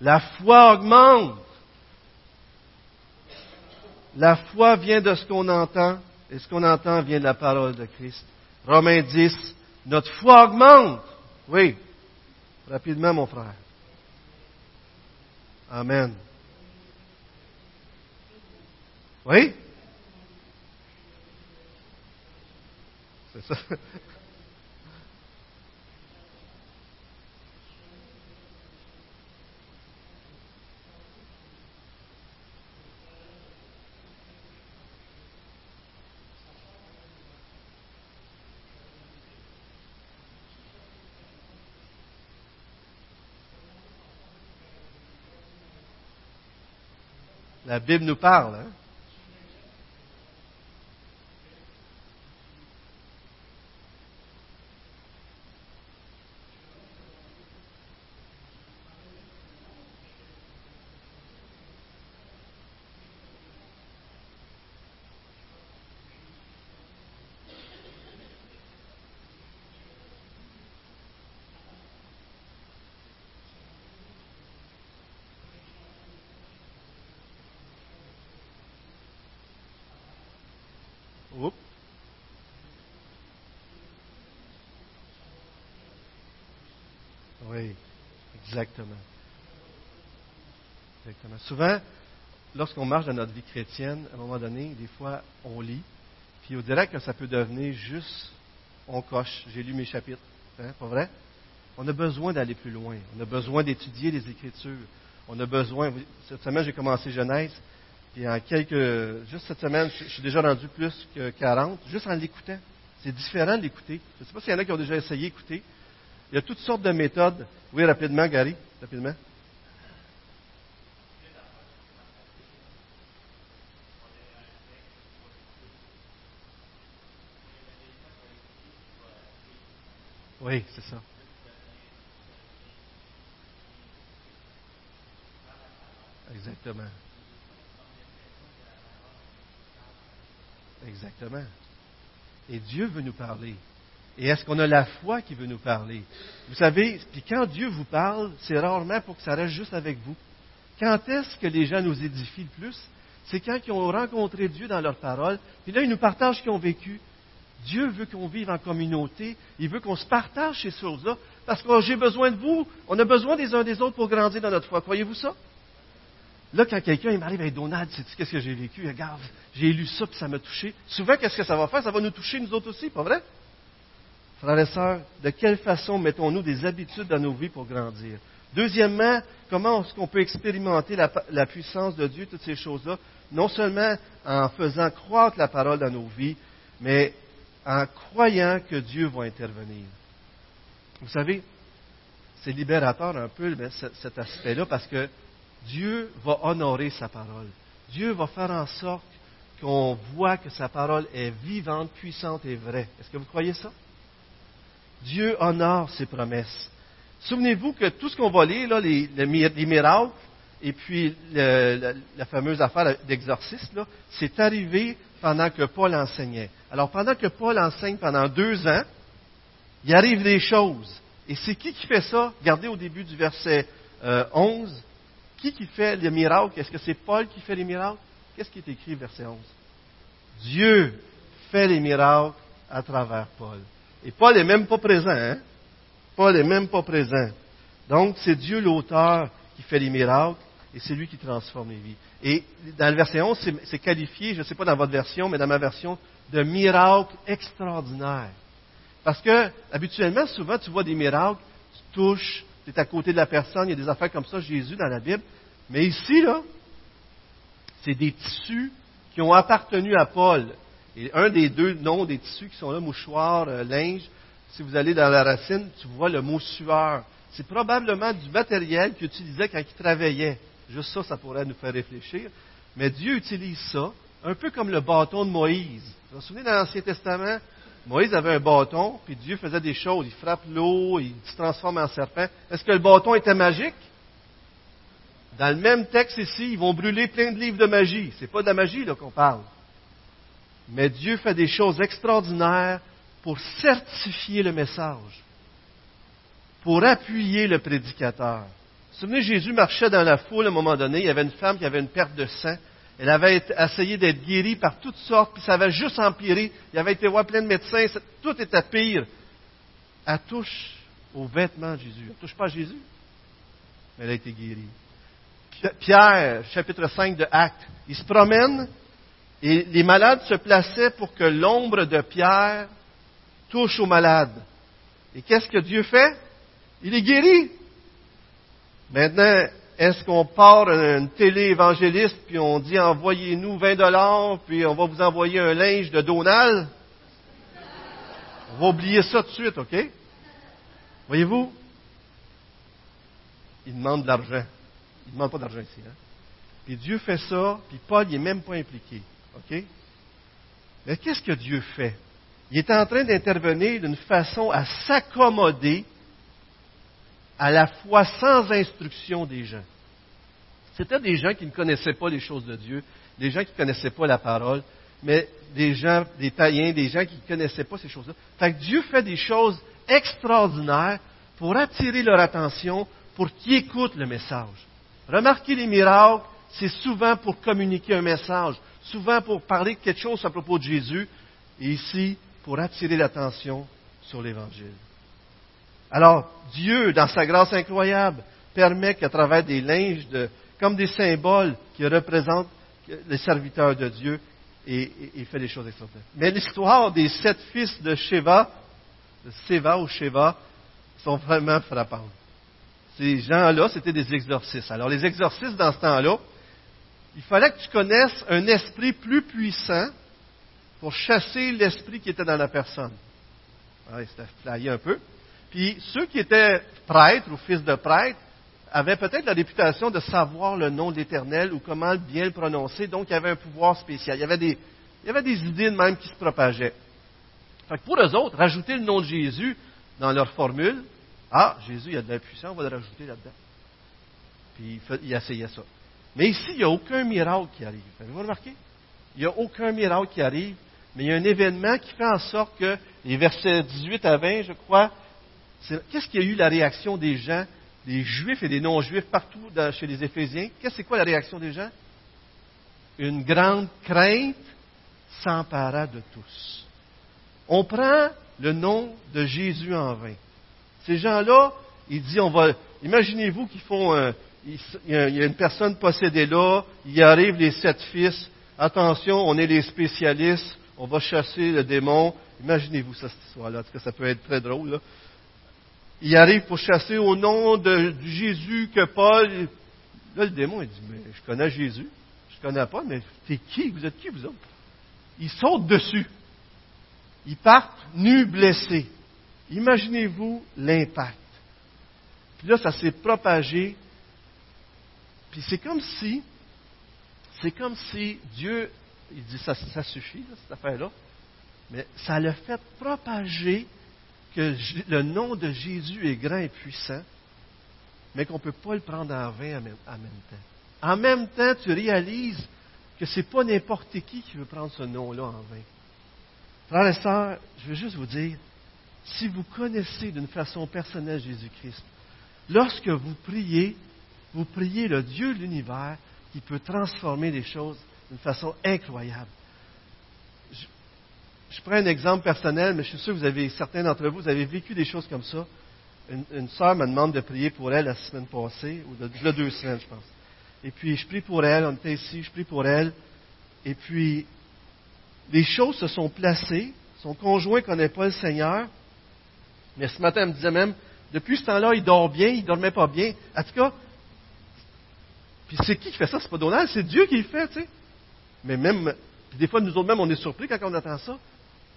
Speaker 1: La foi augmente. La foi vient de ce qu'on entend et ce qu'on entend vient de la parole de Christ. Romains 10, notre foi augmente. Oui, rapidement, mon frère. Amen. Oui? C'est ça. La Bible nous parle. Hein? Oups. Oui, exactement. Exactement. Souvent, lorsqu'on marche dans notre vie chrétienne, à un moment donné, des fois, on lit, puis au direct, que ça peut devenir juste, on coche, j'ai lu mes chapitres. Hein, pas vrai? On a besoin d'aller plus loin. On a besoin d'étudier les Écritures. On a besoin. Cette semaine, j'ai commencé Genèse. Puis en quelques. Juste cette semaine, je suis déjà rendu plus que 40, juste en l'écoutant. C'est différent de l'écouter. Je ne sais pas s'il y en a qui ont déjà essayé d'écouter. Il y a toutes sortes de méthodes. Oui, rapidement, Gary, rapidement. Oui, c'est ça. Exactement. Exactement. Et Dieu veut nous parler. Et est-ce qu'on a la foi qui veut nous parler? Vous savez, puis quand Dieu vous parle, c'est rarement pour que ça reste juste avec vous. Quand est-ce que les gens nous édifient le plus? C'est quand ils ont rencontré Dieu dans leur parole, puis là, ils nous partagent ce qu'ils ont vécu. Dieu veut qu'on vive en communauté, il veut qu'on se partage ces choses-là, parce que j'ai besoin de vous, on a besoin des uns des autres pour grandir dans notre foi. Croyez-vous ça? Là, quand quelqu'un m'arrive avec Donald, sais-tu qu'est-ce que j'ai vécu? Regarde, j'ai lu ça, puis ça m'a touché. Souvent, qu'est-ce que ça va faire? Ça va nous toucher, nous autres aussi, pas vrai? Frères et sœurs, de quelle façon mettons-nous des habitudes dans nos vies pour grandir? Deuxièmement, comment est-ce qu'on peut expérimenter la, puissance de Dieu, toutes ces choses-là? Non seulement en faisant croître la parole dans nos vies, mais en croyant que Dieu va intervenir. Vous savez, c'est libérateur un peu cet aspect-là parce que Dieu va honorer sa parole. Dieu va faire en sorte qu'on voit que sa parole est vivante, puissante et vraie. Est-ce que vous croyez ça? Dieu honore ses promesses. Souvenez-vous que tout ce qu'on va lire, là, les, miracles, et puis la, fameuse affaire d'exorciste, c'est arrivé pendant que Paul enseignait. Alors, pendant que Paul enseigne pendant deux ans, il arrive des choses. Et c'est qui qui fait ça? Regardez au début du verset 11. Euh, qui qui fait les miracles? Est-ce que c'est Paul qui fait les miracles? Qu'est-ce qui est écrit, verset 11? Dieu fait les miracles à travers Paul. Et Paul n'est même pas présent. Hein? Paul n'est même pas présent. Donc, c'est Dieu l'auteur qui fait les miracles et c'est lui qui transforme les vies. Et dans le verset 11, c'est qualifié, je ne sais pas dans votre version, mais dans ma version, de miracle extraordinaire. Parce que, habituellement, souvent, tu vois des miracles, tu touches, tu es à côté de la personne, il y a des affaires comme ça, Jésus, dans la Bible. Mais ici, là, c'est des tissus qui ont appartenu à Paul. Et un des deux noms des tissus qui sont là, mouchoir, euh, linge, si vous allez dans la racine, tu vois le mot sueur. C'est probablement du matériel qu'il utilisait quand il travaillait. Juste ça, ça pourrait nous faire réfléchir. Mais Dieu utilise ça, un peu comme le bâton de Moïse. Vous vous souvenez dans l'Ancien Testament, Moïse avait un bâton, puis Dieu faisait des choses. Il frappe l'eau, il se transforme en serpent. Est-ce que le bâton était magique? Dans le même texte ici, ils vont brûler plein de livres de magie. C'est pas de la magie qu'on parle. Mais Dieu fait des choses extraordinaires pour certifier le message, pour appuyer le prédicateur. Vous vous souvenez, Jésus marchait dans la foule à un moment donné, il y avait une femme qui avait une perte de sang. Elle avait essayé d'être guérie par toutes sortes, puis ça avait juste empiré. Il avait été voir plein de médecins, tout était pire. Elle touche aux vêtements de Jésus. Elle ne touche pas à Jésus, mais elle a été guérie. Pierre, chapitre 5 de Actes, il se promène, Et les malades se plaçaient pour que l'ombre de Pierre touche aux malades. Et qu'est-ce que Dieu fait? Il est guéri. Maintenant, est-ce qu'on part une télé évangéliste puis on dit envoyez-nous 20 dollars puis on va vous envoyer un linge de Donald? On va oublier ça tout de suite, OK? Voyez-vous? Il demande de l'argent. Il ne demande pas d'argent ici. Hein? Puis Dieu fait ça, puis Paul n'est même pas impliqué. OK? Mais qu'est-ce que Dieu fait? Il est en train d'intervenir d'une façon à s'accommoder à la fois sans instruction des gens. C'était des gens qui ne connaissaient pas les choses de Dieu, des gens qui ne connaissaient pas la parole, mais des gens, des païens, des gens qui ne connaissaient pas ces choses-là. Fait que Dieu fait des choses extraordinaires pour attirer leur attention, pour qu'ils écoutent le message. Remarquez les miracles, c'est souvent pour communiquer un message, souvent pour parler de quelque chose à propos de Jésus, et ici, pour attirer l'attention sur l'Évangile. Alors, Dieu, dans sa grâce incroyable, permet qu'à travers des linges, comme des symboles qui représentent les serviteurs de Dieu, et, il fait des choses extraordinaires. Mais l'histoire des sept fils de Sheva, de Seva ou Sheva, sont vraiment frappantes. Ces gens-là, c'était des exorcistes. Alors, les exorcistes, dans ce temps-là, il fallait que tu connaisses un esprit plus puissant pour chasser l'esprit qui était dans la personne. Ah, c'était flyé un peu. Puis ceux qui étaient prêtres ou fils de prêtres avaient peut-être la réputation de savoir le nom de l'Éternel ou comment bien le prononcer, donc il y avait un pouvoir spécial. Il y avait des, il y idées de même qui se propageaient. Fait pour eux autres, rajouter le nom de Jésus dans leur formule, ah, Jésus, il y a de la puissance, on va le rajouter là-dedans. Puis il, essayait ça. Mais ici, il n'y a aucun miracle qui arrive. Avez-vous remarqué? Il n'y a aucun miracle qui arrive, mais il y a un événement qui fait en sorte que, les versets 18 à 20, je crois, qu'est-ce qu'il y a eu la réaction des gens, des juifs et des non-juifs partout chez les Éphésiens? Qu'est-ce que c'est quoi la réaction des gens? Une grande crainte s'empara de tous. On prend le nom de Jésus en vain. Ces gens-là, il dit, on va, imaginez-vous qu'ils font, un, il, y a une personne possédée là, il y arrive les sept fils, attention, on est les spécialistes, on va chasser le démon. Imaginez-vous ça, cette histoire-là, parce que ça peut être très drôle. Là. Il arrive pour chasser au nom de, Jésus que Paul. Là, le démon, il dit, mais je connais Jésus. Je ne connais pas, mais t'es qui? Vous êtes qui, vous autres? Ils sautent dessus. Ils partent nus, blessés. Imaginez-vous l'impact. Puis là, ça s'est propagé. Puis c'est comme si, c'est comme si Dieu, il dit ça, ça suffit, cette affaire-là. Mais ça l'a fait propager que le nom de Jésus est grand et puissant, mais qu'on ne peut pas le prendre en vain en même, temps. En même temps, tu réalises que ce n'est pas n'importe qui qui veut prendre ce nom-là en vain. Frères et sœurs, je veux juste vous dire, si vous connaissez d'une façon personnelle Jésus-Christ, lorsque vous priez, vous priez le Dieu de l'univers qui peut transformer les choses d'une façon incroyable. Je, prends un exemple personnel, mais je suis sûr que vous avez, certains d'entre vous, avez vécu des choses comme ça. Une, sœur me demande de prier pour elle la semaine passée, ou de, deux semaines, je pense. Et puis, je prie pour elle, on était ici, je prie pour elle. Et puis, les choses se sont placées. Son conjoint ne connaît pas le Seigneur. Mais ce matin, elle me disait même, depuis ce temps-là, il dort bien, il ne dormait pas bien. En tout cas, puis c'est qui qui fait ça? C'est pas Donald, c'est Dieu qui le fait, tu sais. Mais même, des fois, nous autres même, on est surpris quand on entend ça.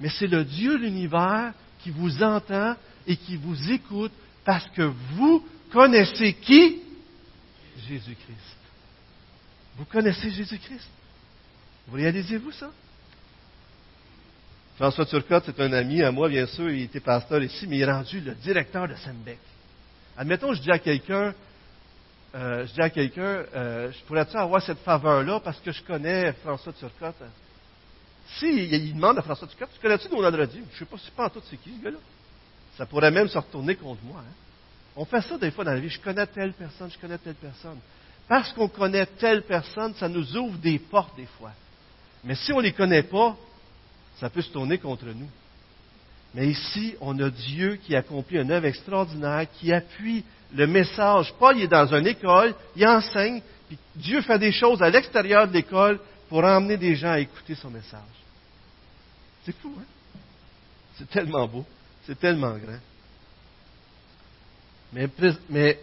Speaker 1: Mais c'est le Dieu de l'univers qui vous entend et qui vous écoute parce que vous connaissez qui? Jésus-Christ. Vous connaissez Jésus-Christ. Vous réalisez-vous ça? François Turcotte, c'est un ami à moi, bien sûr, il était pasteur ici, mais il est rendu le directeur de Sembec. Admettons, je dis à quelqu'un, euh, je dis à quelqu'un, euh, je pourrais-tu avoir cette faveur-là parce que je connais François Turcotte? Si il demande à François Turcotte, tu connais-tu Donald Rodier? Je ne sais pas, c'est pas en tout c'est qui ce gars-là. Ça pourrait même se retourner contre moi. Hein. On fait ça des fois dans la vie. Je connais telle personne, je connais telle personne. Parce qu'on connaît telle personne, ça nous ouvre des portes des fois. Mais si on ne les connaît pas, ça peut se tourner contre nous. Mais ici, on a Dieu qui accomplit une œuvre extraordinaire, qui appuie le message. Paul est dans une école, il enseigne, puis Dieu fait des choses à l'extérieur de l'école pour emmener des gens à écouter son message. C'est fou, hein? C'est tellement beau, c'est tellement grand. Mais, mais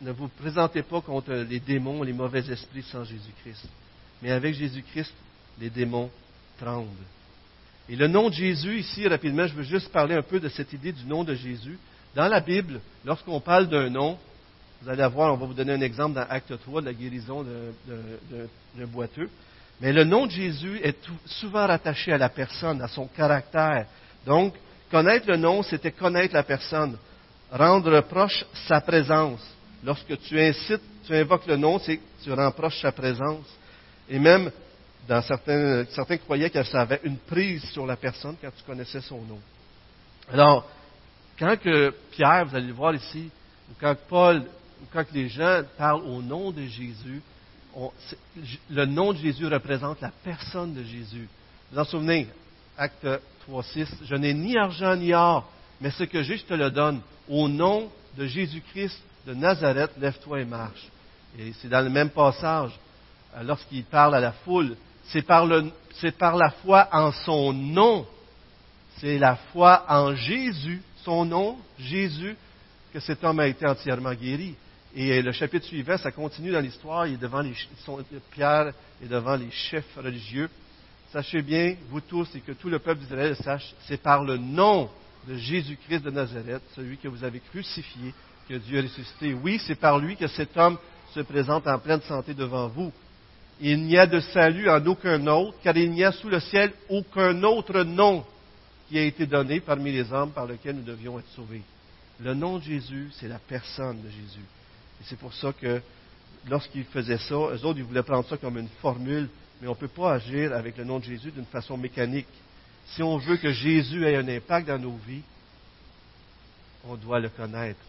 Speaker 1: ne vous présentez pas contre les démons, les mauvais esprits sans Jésus-Christ. Mais avec Jésus-Christ, les démons tremblent. Et le nom de Jésus, ici, rapidement, je veux juste parler un peu de cette idée du nom de Jésus. Dans la Bible, lorsqu'on parle d'un nom, vous allez voir, on va vous donner un exemple dans Acte 3 de la guérison d'un boiteux. Mais le nom de Jésus est souvent rattaché à la personne, à son caractère. Donc, connaître le nom, c'était connaître la personne. Rendre proche sa présence. Lorsque tu incites, tu invoques le nom, c'est que tu rends proche sa présence. Et même, dans certains, certains croyaient que ça avait une prise sur la personne quand tu connaissais son nom. Alors, quand que Pierre, vous allez le voir ici, ou quand Paul, ou quand les gens parlent au nom de Jésus, le nom de Jésus représente la personne de Jésus. Vous vous en souvenez, acte 3, 6, je n'ai ni argent ni or, mais ce que j'ai, je te le donne. Au nom de Jésus-Christ de Nazareth, lève-toi et marche. Et c'est dans le même passage, euh, lorsqu'il parle à la foule, c'est par, la foi en son nom, c'est la foi en Jésus, son nom, Jésus, que cet homme a été entièrement guéri. Et le chapitre suivant, ça continue dans l'histoire, il est devant les, Pierre est devant les chefs religieux. Sachez bien, vous tous, et que tout le peuple d'Israël sache, c'est par le nom de Jésus-Christ de Nazareth, celui que vous avez crucifié, que Dieu a ressuscité. Oui, c'est par lui que cet homme se présente en pleine santé devant vous. Il n'y a de salut en aucun autre, car il n'y a sous le ciel aucun autre nom qui a été donné parmi les hommes par lequel nous devions être sauvés. Le nom de Jésus, c'est la personne de Jésus. Et c'est pour ça que lorsqu'ils faisaient ça, eux autres, ils voulaient prendre ça comme une formule, mais on ne peut pas agir avec le nom de Jésus d'une façon mécanique. Si on veut que Jésus ait un impact dans nos vies, on doit le connaître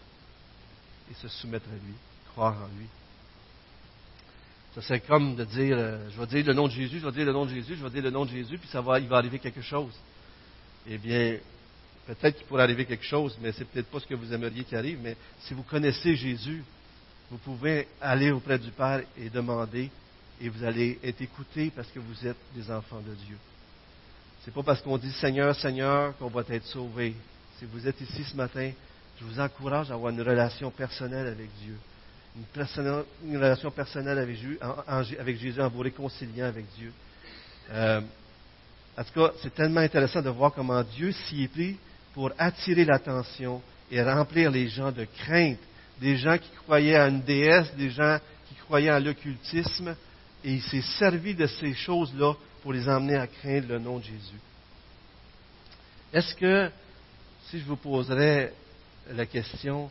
Speaker 1: et se soumettre à lui, croire en lui. Ça c'est comme de dire, euh, je vais dire le nom de Jésus, je vais dire le nom de Jésus, je vais dire le nom de Jésus, puis ça va, il va arriver quelque chose. Eh bien, peut-être qu'il pourrait arriver quelque chose, mais c'est peut-être pas ce que vous aimeriez qu'il arrive. Mais si vous connaissez Jésus, vous pouvez aller auprès du Père et demander, et vous allez être écouté parce que vous êtes des enfants de Dieu. C'est pas parce qu'on dit Seigneur, Seigneur qu'on va être sauvé. Si vous êtes ici ce matin, je vous encourage à avoir une relation personnelle avec Dieu. Une, relation personnelle avec Jésus, en, vous réconciliant avec Dieu. Euh, en tout cas, c'est tellement intéressant de voir comment Dieu s'y est pris pour attirer l'attention et remplir les gens de crainte. Des gens qui croyaient à une déesse, des gens qui croyaient à l'occultisme, et il s'est servi de ces choses-là pour les emmener à craindre le nom de Jésus. Est-ce que, si je vous poserais la question,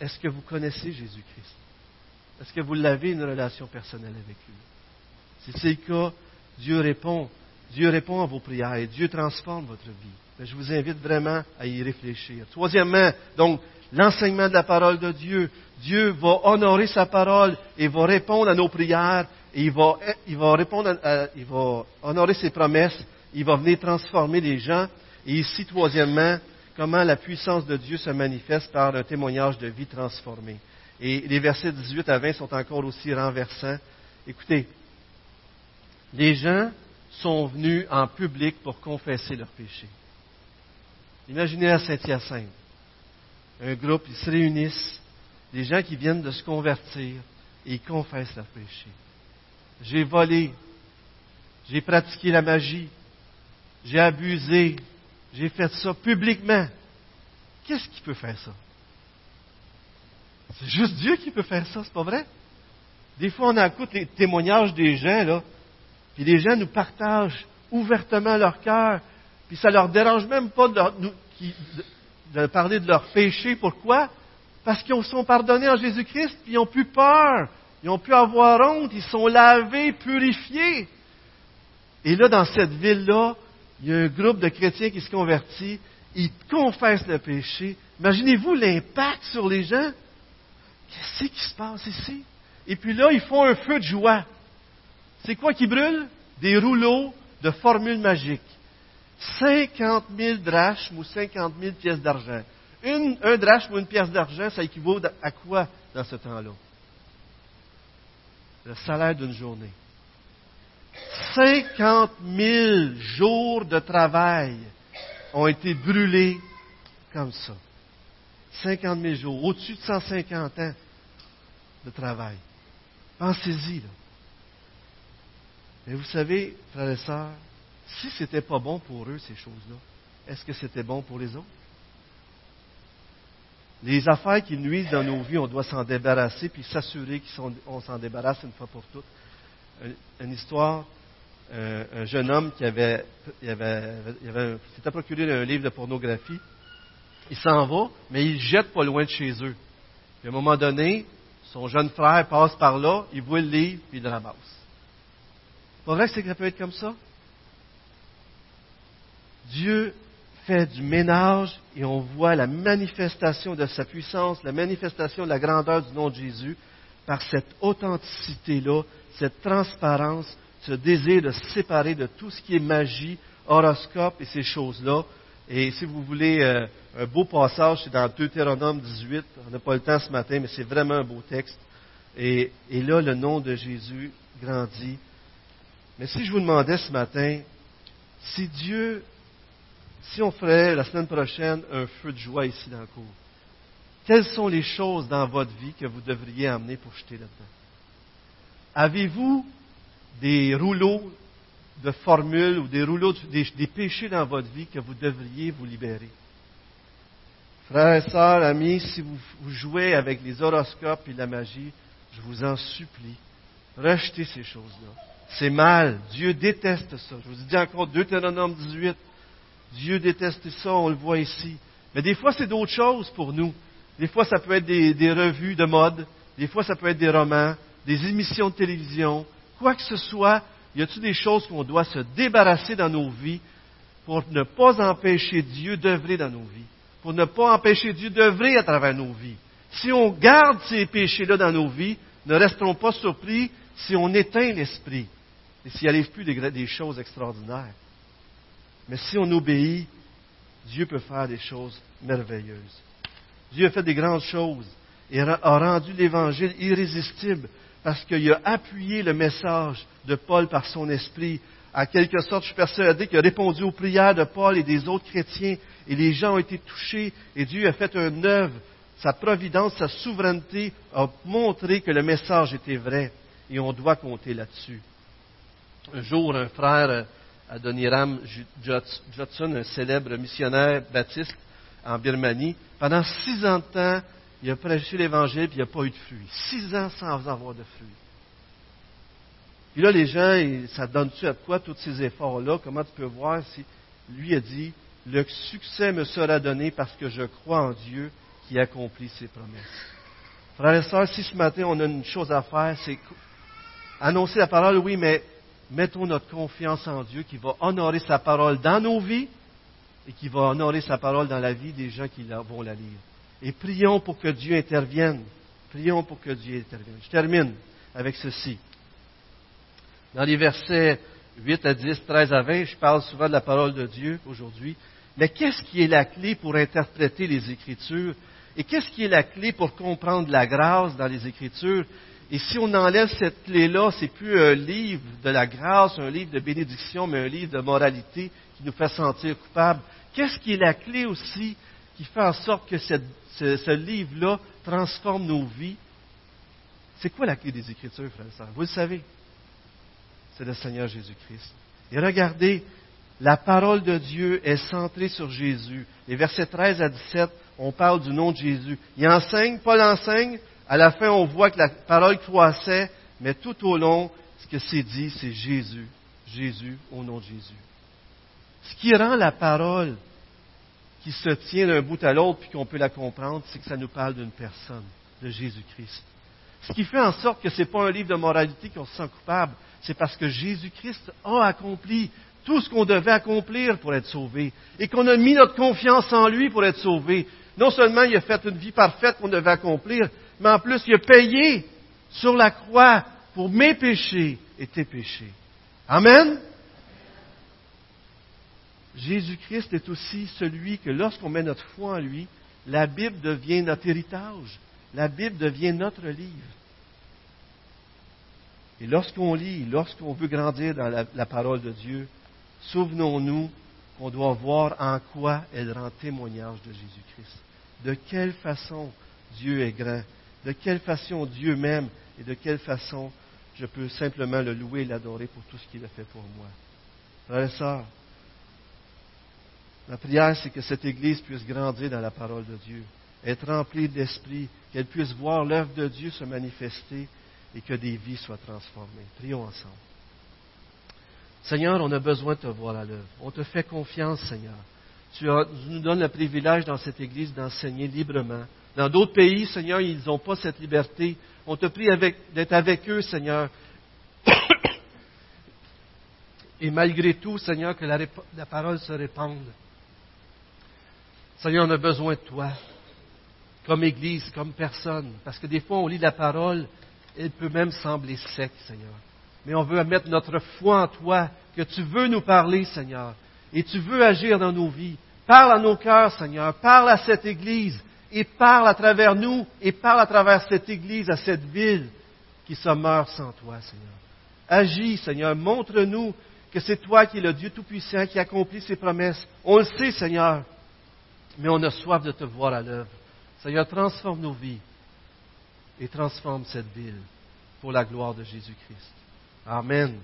Speaker 1: est-ce que vous connaissez Jésus-Christ? Est-ce que vous l'avez une relation personnelle avec lui? Si c'est le cas, Dieu répond. Dieu répond à vos prières et Dieu transforme votre vie. Mais je vous invite vraiment à y réfléchir. Troisièmement, donc, l'enseignement de la parole de Dieu. Dieu va honorer sa parole et va répondre à nos prières et il va, il va répondre, il va honorer ses promesses. Il va venir transformer les gens. Et ici, troisièmement, comment la puissance de Dieu se manifeste par un témoignage de vie transformée. Et les versets 18 à 20 sont encore aussi renversants. Écoutez, les gens sont venus en public pour confesser leurs péchés. Imaginez à Saint-Hyacinthe, un groupe, ils se réunissent, des gens qui viennent de se convertir et ils confessent leurs péchés. J'ai volé, j'ai pratiqué la magie, j'ai abusé, j'ai fait ça publiquement. Qu'est-ce qui peut faire ça? C'est juste Dieu qui peut faire ça, c'est pas vrai? Des fois, on écoute les témoignages des gens, là, puis les gens nous partagent ouvertement leur cœur, puis ça leur dérange même pas de, parler de leurs péchés. Pourquoi? Parce qu'ils sont pardonnés en Jésus-Christ, puis ils n'ont plus peur, ils n'ont plus avoir honte, ils sont lavés, purifiés. Et là, dans cette ville-là, il y a un groupe de chrétiens qui se convertit, ils confessent le péché. Imaginez-vous l'impact sur les gens. Qu'est-ce qui se passe ici? Et puis là, ils font un feu de joie. C'est quoi qui brûle? Des rouleaux de formules magiques. 50 000 drachmes ou 50 000 pièces d'argent. un drachme ou une pièce d'argent, ça équivaut à quoi dans ce temps-là? le salaire d'une journée. 50 000 jours de travail ont été brûlés comme ça. 50 000 jours, au-dessus de 150 ans de travail. Pensez-y, là. Mais vous savez, frères et sœurs, si ce n'était pas bon pour eux, ces choses-là, est-ce que c'était bon pour les autres? Les affaires qui nuisent dans nos vies, on doit s'en débarrasser, puis s'assurer qu'on s'en débarrasse une fois pour toutes. Une, histoire, euh, un jeune homme qui avait, il avait, s'était procuré un livre de pornographie. Il s'en va, mais il jette pas loin de chez eux. Puis à un moment donné, son jeune frère passe par là, il voit le livre, puis il le ramasse. Pas vrai que ça peut être comme ça? Dieu fait du ménage et on voit la manifestation de sa puissance, la manifestation de la grandeur du nom de Jésus par cette authenticité-là, cette transparence, ce désir de se séparer de tout ce qui est magie, horoscope et ces choses-là. Et si vous voulez euh, un beau passage, c'est dans Deutéronome 18. On n'a pas le temps ce matin, mais c'est vraiment un beau texte. Et, là, le nom de Jésus grandit. Mais si je vous demandais ce matin, si Dieu si on ferait la semaine prochaine un feu de joie ici dans le cours, quelles sont les choses dans votre vie que vous devriez amener pour jeter là-dedans? Avez-vous des rouleaux de formules ou des rouleaux, des, péchés dans votre vie que vous devriez vous libérer? Frères sœurs, amis, si vous, vous jouez avec les horoscopes et la magie, je vous en supplie, rejetez ces choses-là. C'est mal. Dieu déteste ça. Je vous dis encore Deutéronome 18. Dieu déteste ça, on le voit ici. Mais des fois, c'est d'autres choses pour nous. Des fois, ça peut être des, revues de mode. Des fois, ça peut être des romans, des émissions de télévision. Quoi que ce soit, y a-t-il des choses qu'on doit se débarrasser dans nos vies pour ne pas empêcher Dieu d'œuvrer dans nos vies? Pour ne pas empêcher Dieu d'œuvrer à travers nos vies? Si on garde ces péchés-là dans nos vies, ne resterons pas surpris si on éteint l'esprit et s'il arrive plus des choses extraordinaires. Mais si on obéit, Dieu peut faire des choses merveilleuses. Dieu a fait des grandes choses et a rendu l'Évangile irrésistible parce qu'il a appuyé le message de Paul par son esprit. À quelque sorte, je suis persuadé qu'il a répondu aux prières de Paul et des autres chrétiens et les gens ont été touchés et Dieu a fait un œuvre. Sa providence, sa souveraineté a montré que le message était vrai et on doit compter là-dessus. Un jour, un frère Adoniram Judson, un célèbre missionnaire baptiste en Birmanie. Pendant six ans de temps, il a prêché l'Évangile et il n'y a pas eu de fruits. Six ans sans avoir de fruits. Puis là, les gens, ça donne-tu à quoi tous ces efforts-là? Comment tu peux voir si lui a dit, le succès me sera donné parce que je crois en Dieu qui accomplit ses promesses. Frères et sœurs, si ce matin on a une chose à faire, c'est annoncer la parole, oui, mais mettons notre confiance en Dieu qui va honorer sa parole dans nos vies et qui va honorer sa parole dans la vie des gens qui vont la lire. Et prions pour que Dieu intervienne. Prions pour que Dieu intervienne. Je termine avec ceci. Dans les versets 8 à 10, 13 à 20, je parle souvent de la parole de Dieu aujourd'hui. Mais qu'est-ce qui est la clé pour interpréter les Écritures? Et qu'est-ce qui est la clé pour comprendre la grâce dans les Écritures? Et si on enlève cette clé-là, c'est plus un livre de la grâce, un livre de bénédiction, mais un livre de moralité qui nous fait sentir coupables. Qu'est-ce qui est la clé aussi qui fait en sorte que ce, livre-là transforme nos vies? C'est quoi la clé des Écritures, frère et sœurs? Vous le savez. C'est le Seigneur Jésus-Christ. Et regardez, la parole de Dieu est centrée sur Jésus. Les versets 13 à 17, on parle du nom de Jésus. Il enseigne, Paul enseigne, à la fin, on voit que la parole croissait, mais tout au long, ce que c'est dit, c'est Jésus, Jésus, au nom de Jésus. Ce qui rend la parole qui se tient d'un bout à l'autre puis qu'on peut la comprendre, c'est que ça nous parle d'une personne, de Jésus-Christ. Ce qui fait en sorte que ce n'est pas un livre de moralité qu'on se sent coupable, c'est parce que Jésus-Christ a accompli tout ce qu'on devait accomplir pour être sauvé et qu'on a mis notre confiance en lui pour être sauvé. Non seulement il a fait une vie parfaite qu'on devait accomplir, mais en plus, il a payé sur la croix pour mes péchés et tes péchés. Amen. Jésus-Christ est aussi celui que lorsqu'on met notre foi en lui, la Bible devient notre héritage. La Bible devient notre livre. Et lorsqu'on lit, lorsqu'on veut grandir dans la, parole de Dieu, souvenons-nous qu'on doit voir en quoi elle rend témoignage de Jésus-Christ. De quelle façon Dieu est grand, de quelle façon Dieu m'aime et de quelle façon je peux simplement le louer et l'adorer pour tout ce qu'il a fait pour moi. Frères et sœurs, ma prière, c'est que cette Église puisse grandir dans la parole de Dieu, être remplie d'esprit, qu'elle puisse voir l'œuvre de Dieu se manifester et que des vies soient transformées. Prions ensemble. Seigneur, on a besoin de te voir à l'œuvre. On te fait confiance, Seigneur. Tu, nous donnes le privilège dans cette Église d'enseigner librement. Dans d'autres pays, Seigneur, ils n'ont pas cette liberté. On te prie d'être avec eux, Seigneur. Et malgré tout, Seigneur, que la, parole se répande. Seigneur, on a besoin de toi, comme Église, comme personne. Parce que des fois, on lit la parole, elle peut même sembler sec, Seigneur. Mais on veut mettre notre foi en toi, que tu veux nous parler, Seigneur. Et tu veux agir dans nos vies. Parle à nos cœurs, Seigneur. Parle à cette Église. Et parle à travers nous. Et parle à travers cette Église, à cette ville qui se meurt sans toi, Seigneur. Agis, Seigneur. Montre-nous que c'est toi qui es le Dieu Tout-Puissant qui accomplit ses promesses. On le sait, Seigneur. Mais on a soif de te voir à l'œuvre. Seigneur, transforme nos vies et transforme cette ville pour la gloire de Jésus-Christ. Amen.